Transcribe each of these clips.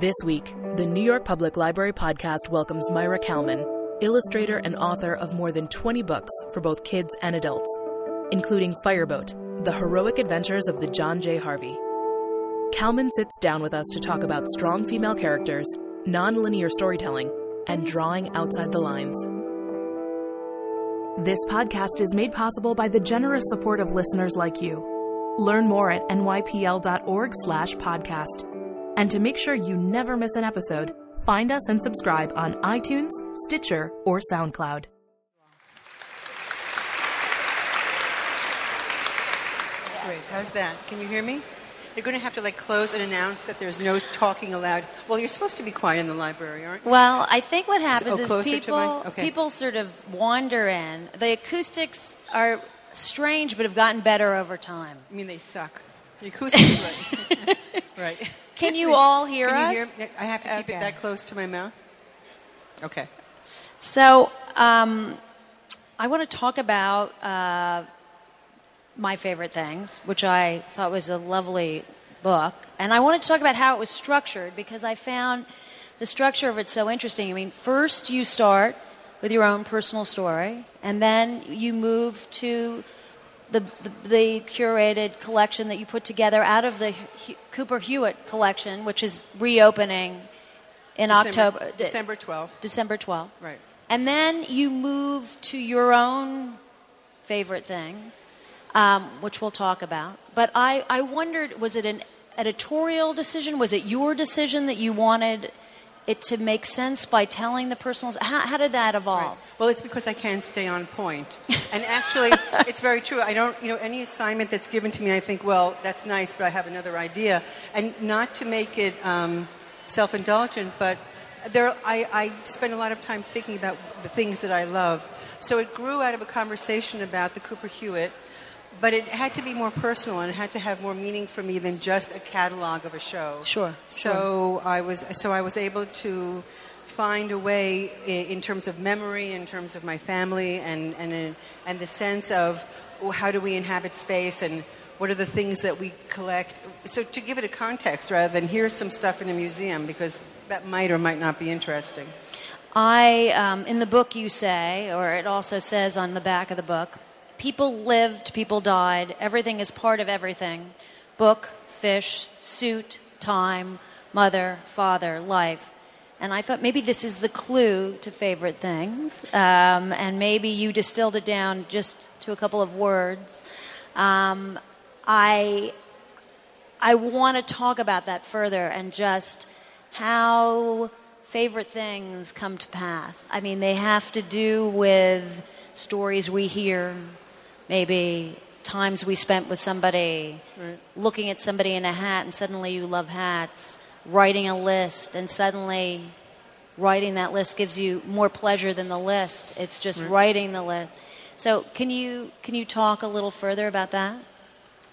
This week, the New York Public Library podcast welcomes Maira Kalman, illustrator and author of more than 20 books for both kids and adults, including Fireboat, The Heroic Adventures of the John J. Harvey. Kalman sits down with us to talk about strong female characters, nonlinear storytelling, and drawing outside the lines. This podcast is made possible by the generous support of listeners like you. Learn more at nypl.org/podcast. And to make sure you never miss an episode, find us and subscribe on iTunes, Stitcher, or SoundCloud. Great. How's that? Can you hear me? You're going to have to like close and announce that there's no talking allowed. Well, you're supposed to be quiet in the library, aren't you? Well, I think what oh, happens oh, is people mine? Okay. people sort of wander in. The acoustics are strange, but have gotten better over time. I mean, they suck. The acoustics, right? right. Can you all hear Can us? you hear? I have to keep Okay. it that close to my mouth. Okay. So, um, I want to talk about uh, my favorite things, which I thought was a lovely book, and I wanted to talk about how it was structured because I found the structure of it so interesting. I mean, first you start with your own personal story, and then you move to the, the, the curated collection that you put together out of the Hu- Cooper Hewitt collection, which is reopening in December, October. December 12th. December 12th. Right. And then you move to your own favorite things, um, which we'll talk about. But I, I wondered was it an editorial decision? Was it your decision that you wanted it to make sense by telling the personal? How, how did that evolve? Well, it's because I can't stay on point. And actually, it's very true. I don't, you know, any assignment that's given to me, I think, well, that's nice, but I have another idea. And not to make it um, self indulgent, but there, I, I spend a lot of time thinking about the things that I love. So it grew out of a conversation about the Cooper Hewitt, but it had to be more personal and it had to have more meaning for me than just a catalog of a show. Sure, So I was, so I was able to find a way in terms of memory, in terms of my family, and, and, and the sense of how do we inhabit space and what are the things that we collect. So to give it a context rather than here's some stuff in a museum because that might or might not be interesting. I, um, in the book, you say, or it also says on the back of the book, people lived, people died, everything is part of everything book, fish, suit, time, mother, father, life. And I thought maybe this is the clue to favorite things, um, and maybe you distilled it down just to a couple of words. Um, I I want to talk about that further and just how favorite things come to pass. I mean, they have to do with stories we hear, maybe times we spent with somebody, looking at somebody in a hat and suddenly you love hats, writing a list and suddenly writing that list gives you more pleasure than the list. It's just writing the list. So, can you can you talk a little further about that?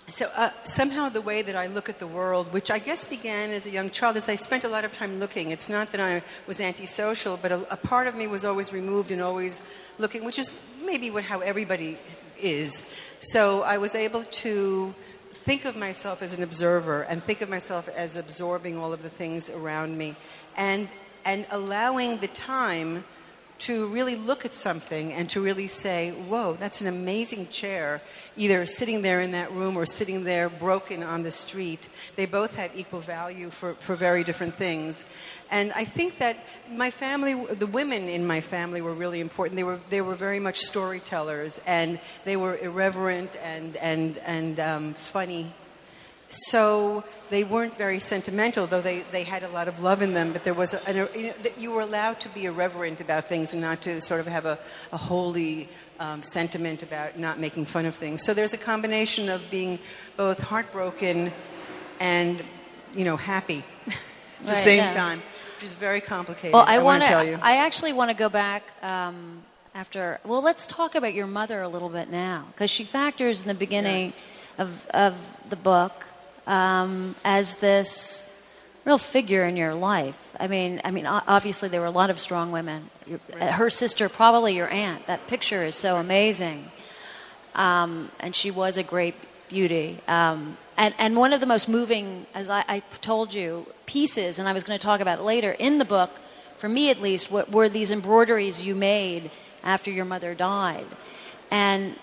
So uh, somehow the way that I look at the world, which I guess began as a young child, is I spent a lot of time looking. It's not that I was antisocial, but a, a part of me was always removed and always looking, which is maybe what, how everybody is. So I was able to think of myself as an observer and think of myself as absorbing all of the things around me and, and allowing the time to really look at something and to really say, whoa, that's an amazing chair, either sitting there in that room or sitting there broken on the street. They both had equal value for, for very different things. And I think that my family, the women in my family were really important. They were, they were very much storytellers and they were irreverent and, and, and um, funny. So they weren't very sentimental, though they, they had a lot of love in them. But there was a, an, you, know, that you were allowed to be irreverent about things and not to sort of have a, a holy um, sentiment about not making fun of things. So there's a combination of being both heartbroken and you know happy at the Right, same yeah. time, which is very complicated. Well, I, want want to tell you. I actually want to go back um, after. Well, let's talk about your mother a little bit now, because she factors in the beginning of of the book um, as this real figure in your life. I mean, I mean, obviously there were a lot of strong women. Your, Her sister, probably your aunt. That picture is so amazing. Um, and she was a great beauty. Um, and, and one of the most moving, as I, I told you, pieces, and I was going to talk about it later in the book, for me at least, what were these embroideries you made after your mother died. And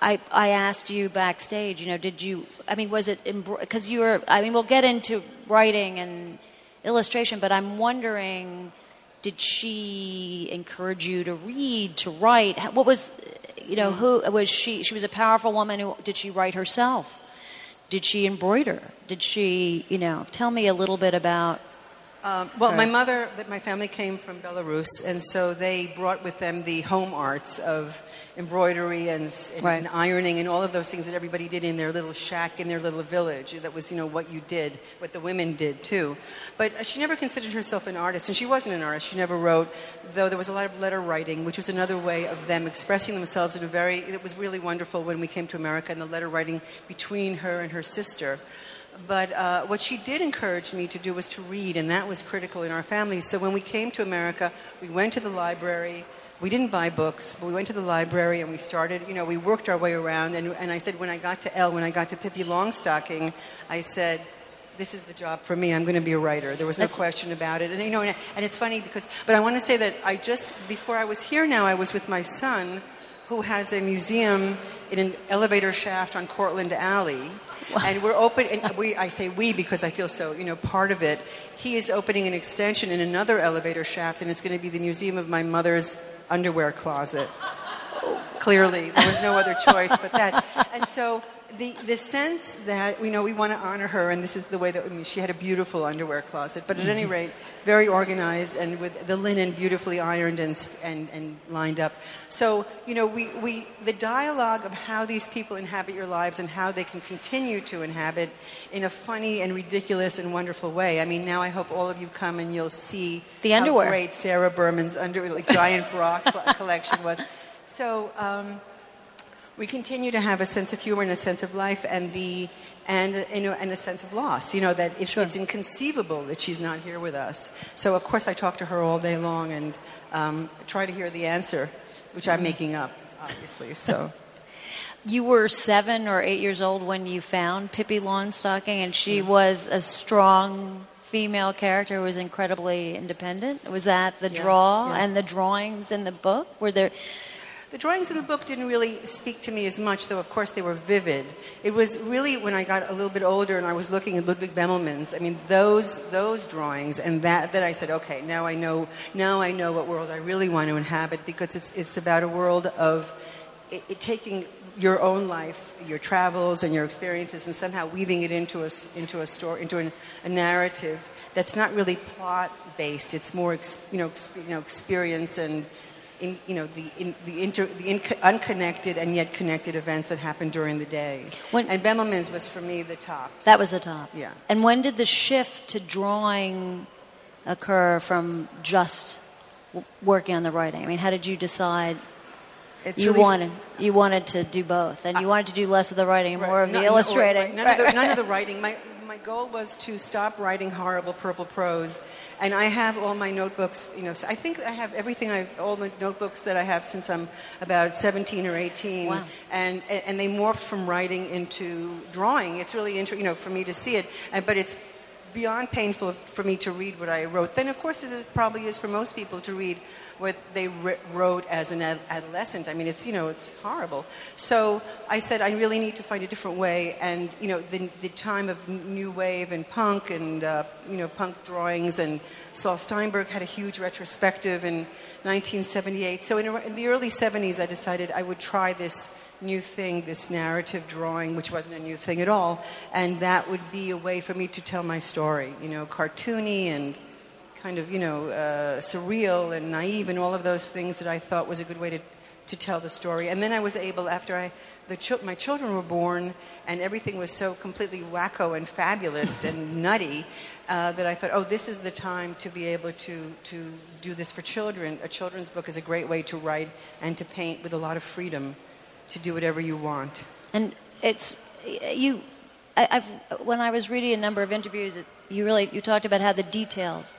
I, I asked you backstage, you know, did you, I mean, was it, because you were, I mean, we'll get into writing and illustration, but I'm wondering, did she encourage you to read, to write? What was, you know, who was she? She was a powerful woman. Who did she write herself? Did she embroider? Did she, you know, tell me a little bit about um, well, my mother, my family came from Belarus, and so they brought with them the home arts of embroidery and, and, right. and, ironing and all of those things that everybody did in their little shack in their little village. That was, you know, what you did, what the women did too. But she never considered herself an artist, and she wasn't an artist. She never wrote, though there was a lot of letter writing, which was another way of them expressing themselves in a very, it was really wonderful when we came to America and the letter writing between her and her sister. But uh, what she did encourage me to do was to read, and that was critical in our family. So when we came to America, we went to the library we didn't buy books, but we went to the library and we started, you know, we worked our way around. And, and I said, when I got to L, when I got to Pippi Longstocking, I said, this is the job for me. I'm going to be a writer. There was no That's... question about it. And, you know, and, and it's funny because, but I want to say that I just, before I was here now, I was with my son who has a museum in an elevator shaft on Cortlandt Alley. And we're open, and we, I say we because I feel so, you know, part of it. He is opening an extension in another elevator shaft, and it's going to be the museum of my mother's underwear closet. Clearly, there was no other choice but that. And so the, the sense that you know we want to honor her, and this is the way that I mean, she had a beautiful underwear closet, but at any mm-hmm. rate, very organized and with the linen beautifully ironed and, and, and lined up. So you know, we, we the dialogue of how these people inhabit your lives and how they can continue to inhabit in a funny and ridiculous and wonderful way. I mean, now I hope all of you come and you'll see the underwear. How great Sara Berman's underwear, like giant bra collection was. So. Um, we continue to have a sense of humor and a sense of life and the and you know and a sense of loss you know that it's, sure. it's inconceivable that she's not here with us so of course i talk to her all day long and um, try to hear the answer which i'm making up obviously so you were seven or eight years old when you found pippi longstocking and she mm-hmm. was a strong female character who was incredibly independent was that the yeah, draw yeah. and the drawings in the book were there the drawings in the book didn't really speak to me as much, though of course they were vivid. It was really when I got a little bit older and I was looking at Ludwig Bemelmans. I mean, those those drawings and that that I said, okay, now I know now I know what world I really want to inhabit because it's it's about a world of it, it taking your own life, your travels and your experiences, and somehow weaving it into a into a story, into an, a narrative that's not really plot based. It's more, you know, you know, experience and in, you know, the, in, the, inter, the in, unconnected and yet connected events that happened during the day. When, and Bemelmans was for me the top. That was the top. Yeah. And when did the shift to drawing occur from just working on the writing? I mean, how did you decide? It's you really wanted you wanted to do both, and you wanted to do less of the writing and right, more of the illustrating. No, right, none, of the, none of the writing. My my goal was to stop writing horrible purple prose, and I have all my notebooks. You know, I think I have everything. I all the notebooks that I have since I'm about 17 or 18, wow. and and they morphed from writing into drawing. It's really interesting, you know, for me to see it, but it's beyond painful for me to read what I wrote. Then, of course, it probably is for most people to read what they wrote as an adolescent. I mean, it's you know, it's horrible. So I said I really need to find a different way. And you know, the, the time of new wave and punk and uh, you know, punk drawings and Saul Steinberg had a huge retrospective in 1978. So in, in the early 70s, I decided I would try this new thing, this narrative drawing, which wasn't a new thing at all, and that would be a way for me to tell my story, you know, cartoony and kind of, you know, uh, surreal and naive and all of those things that I thought was a good way to, to tell the story. And then I was able, after I, the ch- my children were born and everything was so completely wacko and fabulous and nutty, uh, that I thought, oh, this is the time to be able to, to do this for children. A children's book is a great way to write and to paint with a lot of freedom to do whatever you want. And it's you. I, have when I was reading a number of interviews, you really you talked about how the details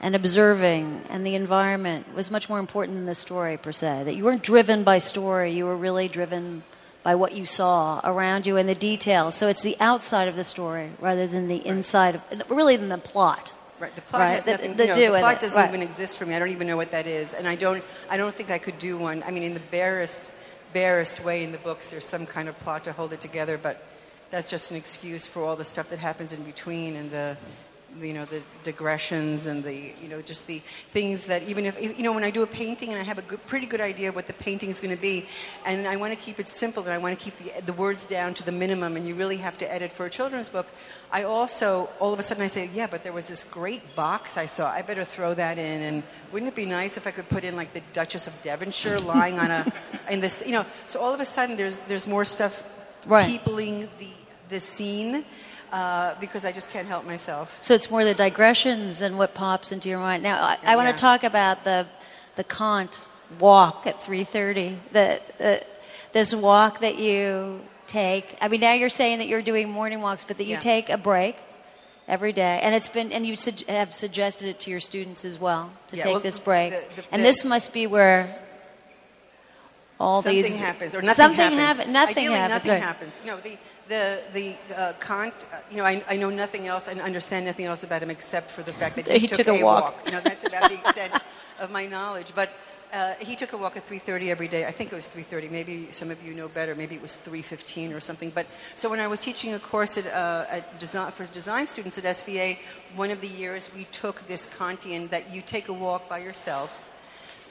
and observing and the environment was much more important than the story per se. That you weren't driven by story; you were really driven by what you saw around you and the details. So it's the outside of the story rather than the inside of, really than the plot. Right. The plot Right, has nothing. the you know, the plot it, doesn't right. even exist for me. I don't even know what that is, and I don't. I don't think I could do one. I mean, in the barest, barest way in the books, there's some kind of plot to hold it together, but that's just an excuse for all the stuff that happens in between and the, you know, the digressions and the, you know, just the things that even if you know when I do a painting and I have a good, pretty good idea of what the painting is going to be, and I want to keep it simple and I want to keep the, the words down to the minimum, and you really have to edit for a children's book. I also all of a sudden I say, yeah, but there was this great box I saw. I better throw that in, and wouldn't it be nice if I could put in like the Duchess of Devonshire lying on a in this, you know? So all of a sudden there's there's more stuff Right. peopling the the scene. Uh, because I just can't help myself. So it's more the digressions than what pops into your mind. Now, I, I want Yeah. to talk about the the Kant walk at 3:30. The, the this walk that you take. I mean, now you're saying that you're doing morning walks, but that you Yeah. take a break every day, and it's been and you sug- have suggested it to your students as well to Yeah, take well, this break. the- the- and this must be where all something these happens or nothing something happens. happen- nothing Ideally, happens. nothing right. happens. No, the the the uh, Kant. Uh, you know, I, I know nothing else and understand nothing else about him except for the fact that he, He took a walk. You know, that's about the extent of my knowledge. But uh, he took a walk at 3:30 every day. I think it was 3:30. Maybe some of you know better. Maybe it was 3:15 or something. But so when I was teaching a course at, uh, at design, for design students at SVA, one of the years we took this Kantian that you take a walk by yourself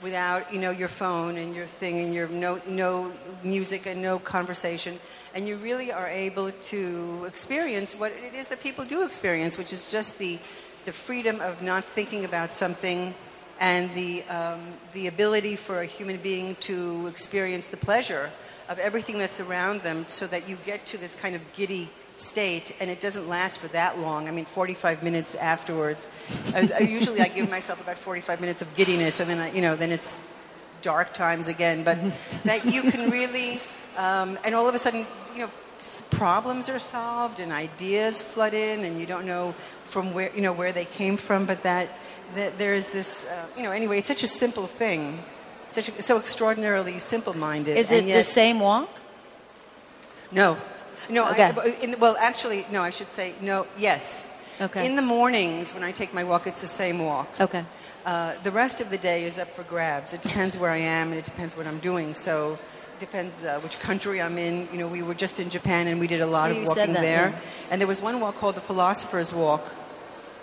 without you know your phone and your thing and your no no music and no conversation and you really are able to experience what it is that people do experience which is just the the freedom of not thinking about something and the um, the ability for a human being to experience the pleasure of everything that's around them so that you get to this kind of giddy state and it doesn't last for that long i mean 45 minutes afterwards I, I usually i give myself about 45 minutes of giddiness and then I, you know then it's dark times again but that you can really um, and all of a sudden you know problems are solved and ideas flood in and you don't know from where you know where they came from but that, that there's this uh, you know anyway it's such a simple thing such a, so extraordinarily simple-minded Is it and the same walk? no. No, Okay. I, in, well, actually, no, I should say no, yes. Okay. In the mornings when I take my walk, it's the same walk. Okay. Uh, the rest of the day is up for grabs. It depends where I am and it depends what I'm doing. So it depends uh, which country I'm in. You know, we were just in Japan and we did a lot of walking that, there. yeah. And there was one walk called the Philosopher's Walk,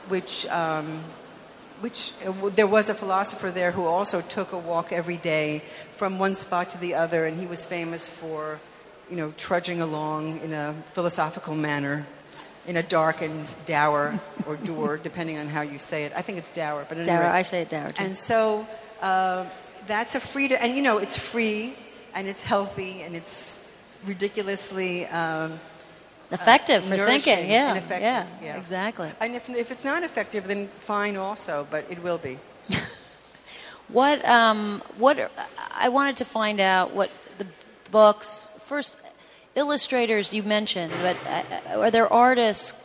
which, um, which uh, w- there was a philosopher there who also took a walk every day from one spot to the other, and he was famous for, you know, trudging along in a philosophical manner. In a dark and dour or dour, depending on how you say it. I think it's dour, but at any Dower, rate- I say it Dower too. and so uh, that's a free freedom, and you know, it's free and it's healthy and it's ridiculously. Um, effective for thinking. Yeah. yeah. yeah. Exactly. and if, if it's not effective, then fine also, but it will be. What um, what I wanted to find out what the books first illustrators you mentioned, but uh, are there artists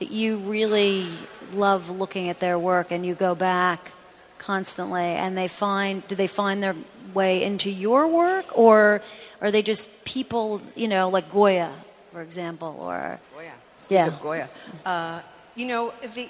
that you really love looking at their work and you go back constantly and they find do they find their way into your work or are they just people you know like Goya for example or Goya. Yeah. Goya. Uh, you know, the,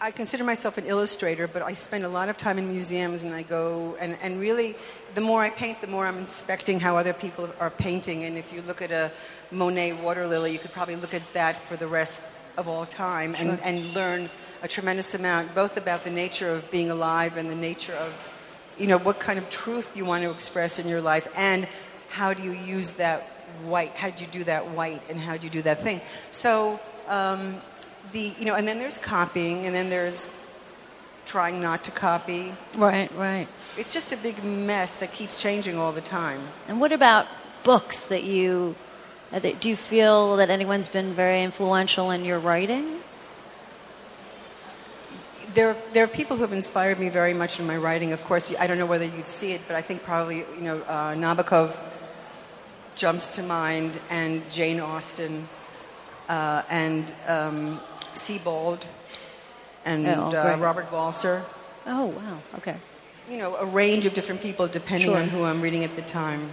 I consider myself an illustrator, but I spend a lot of time in museums and I go, and, and really, the more I paint, the more I'm inspecting how other people are painting. And if you look at a Monet water lily, you could probably look at that for the rest of all time and, and learn a tremendous amount, both about the nature of being alive and the nature of, you know, what kind of truth you want to express in your life and how do you use that white, how do you do that white and how do you do that thing. So, um, the, you know, and then there's copying and then there's trying not to copy. right right It's just a big mess that keeps changing all the time. And what about books that you uh, that- do you feel that anyone's been very influential in your writing? There, there are people who have inspired me very much in my writing. Of course, I don't know whether you'd see it, but I think probably, you know, uh, Nabokov jumps to mind, and Jane Austen, uh, and um, Sebald, and Oh, uh. Robert Walser. Oh wow, okay. You know, a range of different people depending Sure. on who I'm reading at the time.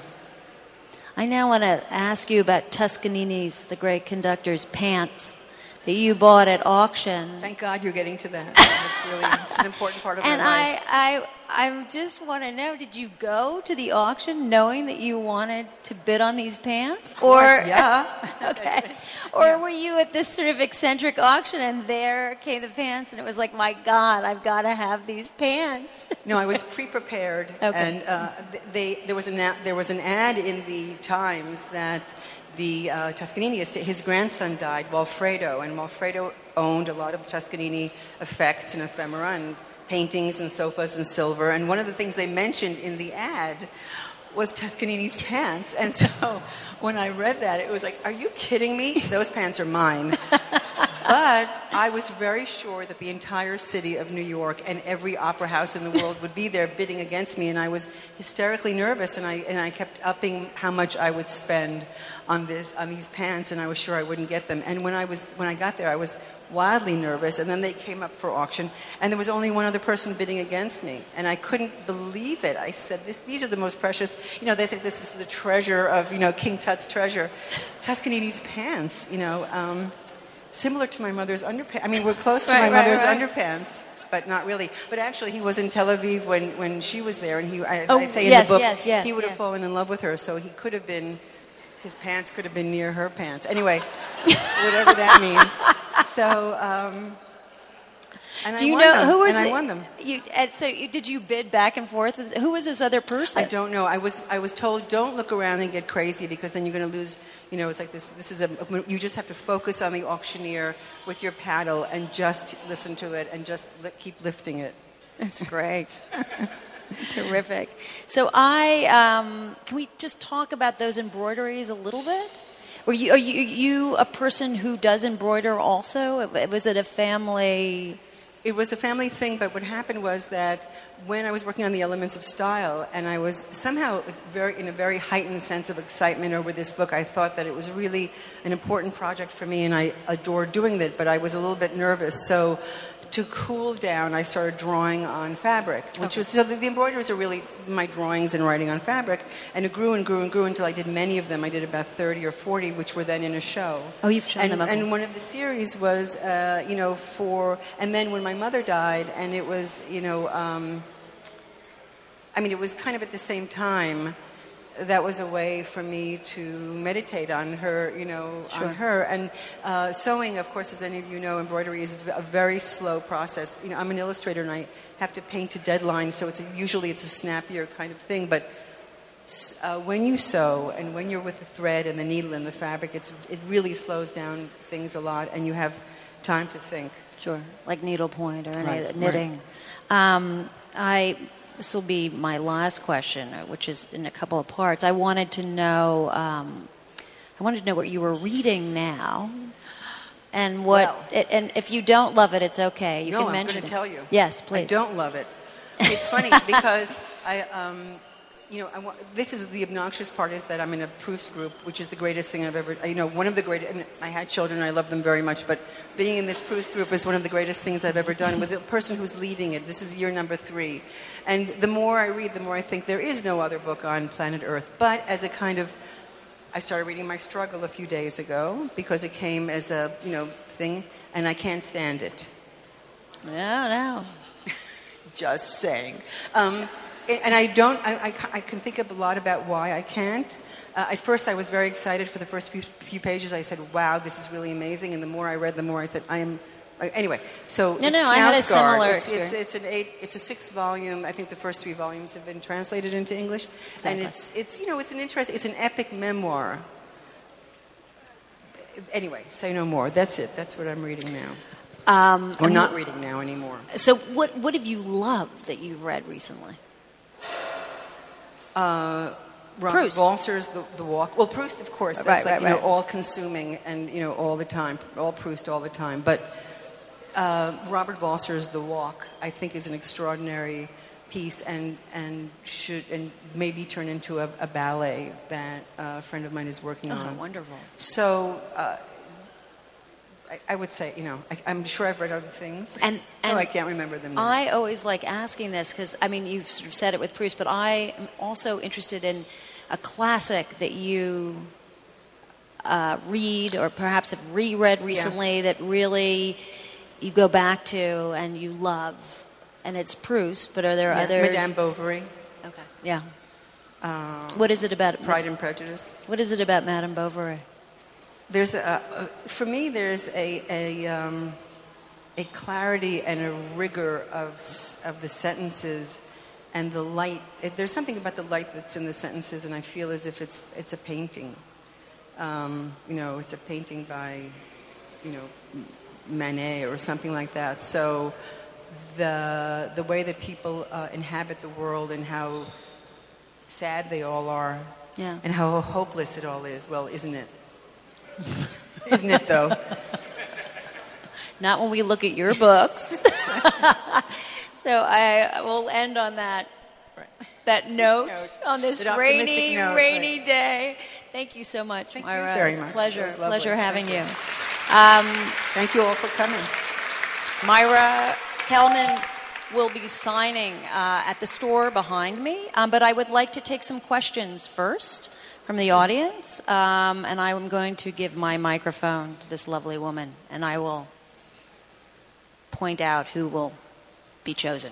I now want to ask you about Toscanini's, the great conductor's pants that you bought at auction. Thank God you're getting to that. It's really it's an important part of and my life. I, I, I just want to know: Did you go to the auction knowing that you wanted to bid on these pants, or yeah. okay, or were you at this sort of eccentric auction and there came the pants and it was like, my God, I've got to have these pants? No, I was pre-prepared, Okay. and uh, th- they there was an a- there was an ad in the Times that the uh, Toscanini estate, his grandson died, Walfredo, and Walfredo owned a lot of Toscanini effects and ephemera and paintings and sofas and silver. And one of the things they mentioned in the ad was Toscanini's pants. And so when I read that, it was like, "Are you kidding me? Those pants are mine." But I was very sure that the entire city of New York and every opera house in the world would be there bidding against me, and I was hysterically nervous, and I, and I kept upping how much I would spend on, this, on these pants, and I was sure I wouldn't get them. And when I, was, when I got there, I was wildly nervous, and then they came up for auction, and there was only one other person bidding against me, and I couldn't believe it. I said, these are the most precious, you know, they say this is the treasure of, you know, King Tut's treasure. Toscanini's pants, you know. Um, similar to my mother's underpants. I mean, we're close to Right, my right, mother's right. underpants, but not really. But actually, he was in Tel Aviv when, when she was there, and he, as Oh, I say yes, in the book, yes, yes, he would have yeah. fallen in love with her. So he could have been, his pants could have been near her pants. Anyway, whatever that means. So, um, and Do I you won know them, who was and I won them. You, and so did you bid back and forth? With, who was this other person? I don't know. I was I was told don't look around and get crazy because then you're going to lose. You know, it's like this. This is a. You just have to focus on the auctioneer with your paddle and just listen to it and just li- keep lifting it. That's great. Terrific. So I um, can we just talk about those embroideries a little bit? Were you are you, you a person who does embroider also? Was it a family? It was a family thing, but what happened was that when I was working on the elements of style, and I was somehow very in a very heightened sense of excitement over this book, I thought that it was really an important project for me, and I adored doing it. But I was a little bit nervous, so to cool down, I started drawing on fabric, which was so the, the embroideries are really my drawings and writing on fabric, and it grew and grew and grew until I did many of them. I did about thirty or forty, which were then in a show. Oh, you've shown and, them, okay. And one of the series was, uh, you know, for, and then when my mother died, and it was, you know, um, I mean, it was kind of at the same time. That was a way for me to meditate on her, you know, Sure. on her. And uh, sewing, of course, as any of you know, embroidery is a very slow process. You know, I'm an illustrator and I have to paint to deadline, so it's a, usually it's a snappier kind of thing. But uh, when you sew and when you're with the thread and the needle and the fabric, it's, it really slows down things a lot, and you have time to think. Sure, like needlepoint or any Right, of right. knitting. Um, I this will be my last question, uh, which is in a couple of parts. I wanted to know. Um, I wanted to know what you were reading now, and what. Well. and if you don't love it, it's okay. You no, can I'm mention going it. to tell you. Yes, please. I don't love it. It's funny because I, um, you know, I wa- this is the obnoxious part is that I'm in a Proust group, which is the greatest thing I've ever, you know, one of the greatest. And I had children, I love them very much, but being in this Proust group is one of the greatest things I've ever done with the person who's leading it. This is year number three, and the more I read, the more I think there is no other book on planet Earth. But as a kind of I started reading My Struggle a few days ago because it came as a, you know, thing, and I can't stand it. No, no. Just saying. Um, and I don't, I, I, I can think of a lot about why I can't. Uh, at first, I was very excited for the first few, few pages. I said, wow, this is really amazing. And the more I read, the more I said, I am. I- Anyway, so No, it's no, I had a similar it's, it's, experience. it's an eight. It's a six volume. I think the first three volumes have been translated into English, Exactly. and it's it's you know it's an interest. It's an epic memoir. Anyway, say no more. That's it. That's what I'm reading now, Um, or not reading now anymore. So, what what have you loved that you've read recently? Robert Proust. Walser's the, the Walk. Well, Proust, of course, that's Right, like right, you know all consuming and you know all the time, all Proust all the time. But uh, Robert Walser's The Walk, I think, is an extraordinary piece and and should and maybe turn into a, a ballet that a friend of mine is working Oh, on. wonderful. So. Uh, I, I would say, you know, I, I'm sure I've read other things. And- oh, and I can't remember them. Now. I always like asking this because I mean you've sort of said it with Proust, but I am also interested in a classic that you uh, read or perhaps have reread recently that really you go back to and you love? And it's Proust, but are there Yeah, others? Madame Bovary, Okay. Yeah. uh, What is it about Pride and Prejudice. What is it about Madame Bovary? There's a, a for me. There's a a, um, a clarity and a rigor of of the sentences and the light. It, there's something about the light that's in the sentences, and I feel as if it's it's a painting. Um, you know, it's a painting by, you know, Manet or something like that. So the the way that people uh, inhabit the world and how sad they all are, Yeah. and how hopeless it all is. Well, isn't it? isn't it though? Not when we look at your books. so I will end on that that note, Note. on this rainy, note, rainy right. day. Thank you so much, Thank you Maira. very it's a much. pleasure, pleasure having you. Thank Um, Thank you all for coming. Maira Kalman will be signing uh, at the store behind me, um, but I would like to take some questions first from the audience, um, and I am going to give my microphone to this lovely woman, and I will point out who will be chosen.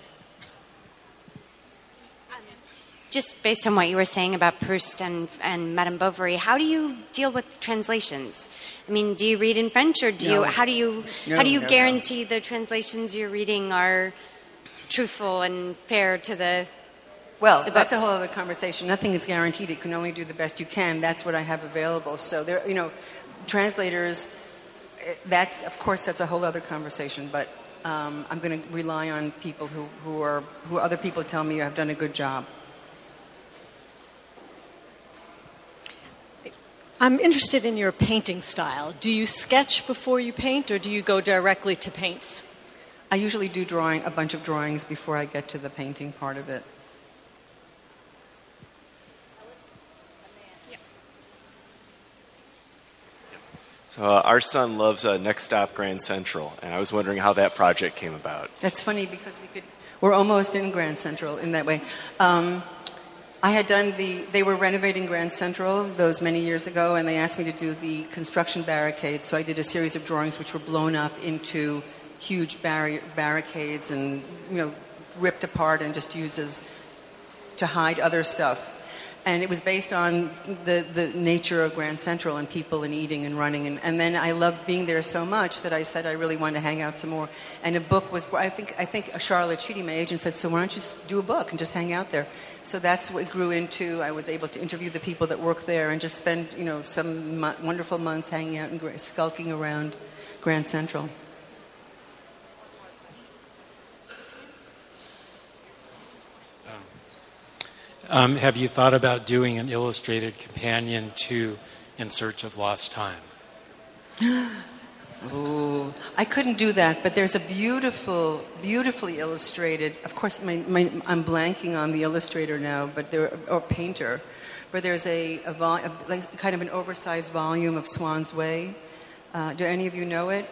Just based on what you were saying about Proust and, and Madame Bovary, how do you deal with translations? I mean, do you read in French, or do you? How do you? No, how do you no, no. guarantee the translations you're reading are truthful and fair to the? Well, that's a whole other conversation. Nothing is guaranteed. You can only do the best you can. That's what I have available. So there, you know, translators. eh, That's of course that's a whole other conversation. But um, I'm going to rely on people who, who are who other people tell me have done a good job. I'm interested in your painting style. Do you sketch before you paint, or do you go directly to paints? I usually do drawing a bunch of drawings before I get to the painting part of it. So uh, our son loves uh, Next Stop Grand Central, and I was wondering how that project came about. That's funny because we could. We're almost in Grand Central in that way. Um, I had done the. They were renovating Grand Central those many years ago, and they asked me to do the construction barricades. So I did a series of drawings which were blown up into huge barri- barricades and you know ripped apart and just used as to hide other stuff. And it was based on the, the nature of Grand Central and people and eating and running. And, and then I loved being there so much that I said I really wanted to hang out some more. And a book was, I think, I think Charlotte Sheedy, my agent, said, so why don't you do a book and just hang out there? So that's what grew into. I was able to interview the people that work there and just spend, you know, some wonderful months hanging out and skulking around Grand Central. Um, have you thought about doing an illustrated companion to In Search of Lost Time? Ooh, I couldn't do that, but there's a beautiful, beautifully illustrated. Of course, my, my, I'm blanking on the illustrator now, but there or painter, where there's a, a, vol, a like kind of an oversized volume of Swann's Way. Uh, do any of you know it?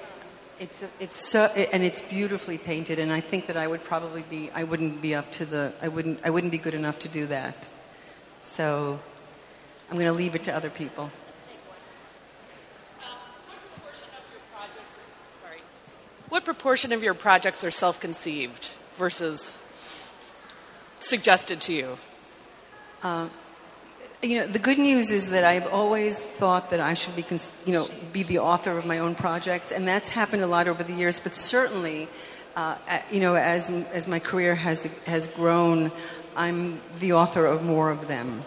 It's it's so and it's beautifully painted, and I think that I would probably be I wouldn't be up to the I wouldn't I wouldn't be good enough to do that. So I'm going to leave it to other people. What proportion of your projects are self conceived versus suggested to you? Uh, You know, the good news is that I've always thought that I should be, you know, be the author of my own projects, and that's happened a lot over the years. But certainly, uh, you know, as as my career has has grown, I'm the author of more of them.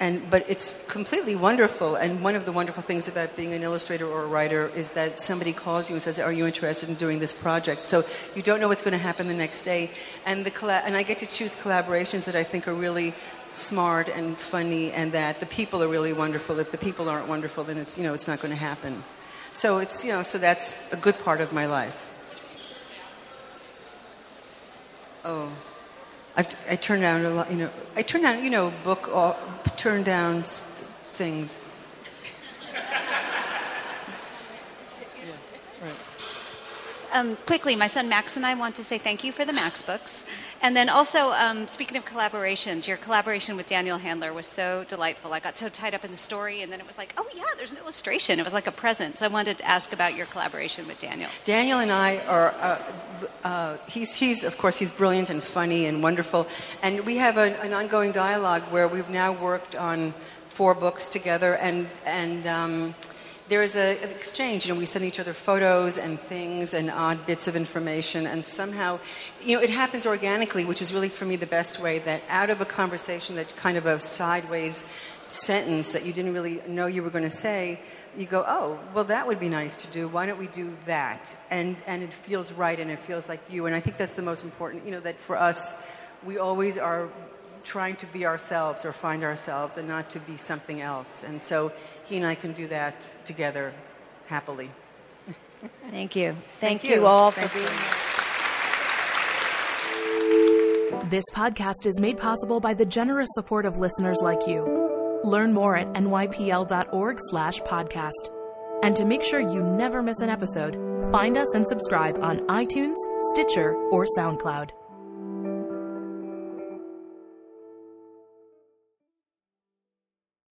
And but it's completely wonderful. And one of the wonderful things about being an illustrator or a writer is that somebody calls you and says, "Are you interested in doing this project?" So you don't know what's going to happen the next day, and the colla- and I get to choose collaborations that I think are really smart and funny, and that the people are really wonderful. If the people aren't wonderful, then it's you know it's not going to happen. So it's you know so that's a good part of my life. Oh. I've, I turn down a lot, you know. I turn down, you know, book, or turn down things. Um, quickly, my son Max and I want to say thank you for the Max books. And then also, um, speaking of collaborations, your collaboration with Daniel Handler was so delightful. I got so tied up in the story, and then it was like, oh, yeah, there's an illustration. It was like a present. So I wanted to ask about your collaboration with Daniel. Daniel and I are, uh, uh, he's, he's, of course, he's brilliant and funny and wonderful. And we have an ongoing dialogue where we've now worked on four books together, and, and um, there is a, an exchange. You know, we send each other photos and things and odd bits of information, and somehow, you know, it happens organically, which is really for me the best way. That out of a conversation, that kind of a sideways sentence that you didn't really know you were going to say, you go, oh, well, that would be nice to do. Why don't we do that? And and it feels right, and it feels like you. And I think that's the most important. You know, that for us, we always are trying to be ourselves or find ourselves, and not to be something else. And so he and I can do that together happily. Thank you. Thank Thank, you. you. all Thank for being here. This podcast is made possible by the generous support of listeners like you. Learn more at nypl.org slash podcast. And to make sure you never miss an episode, find us and subscribe on iTunes, Stitcher, or SoundCloud.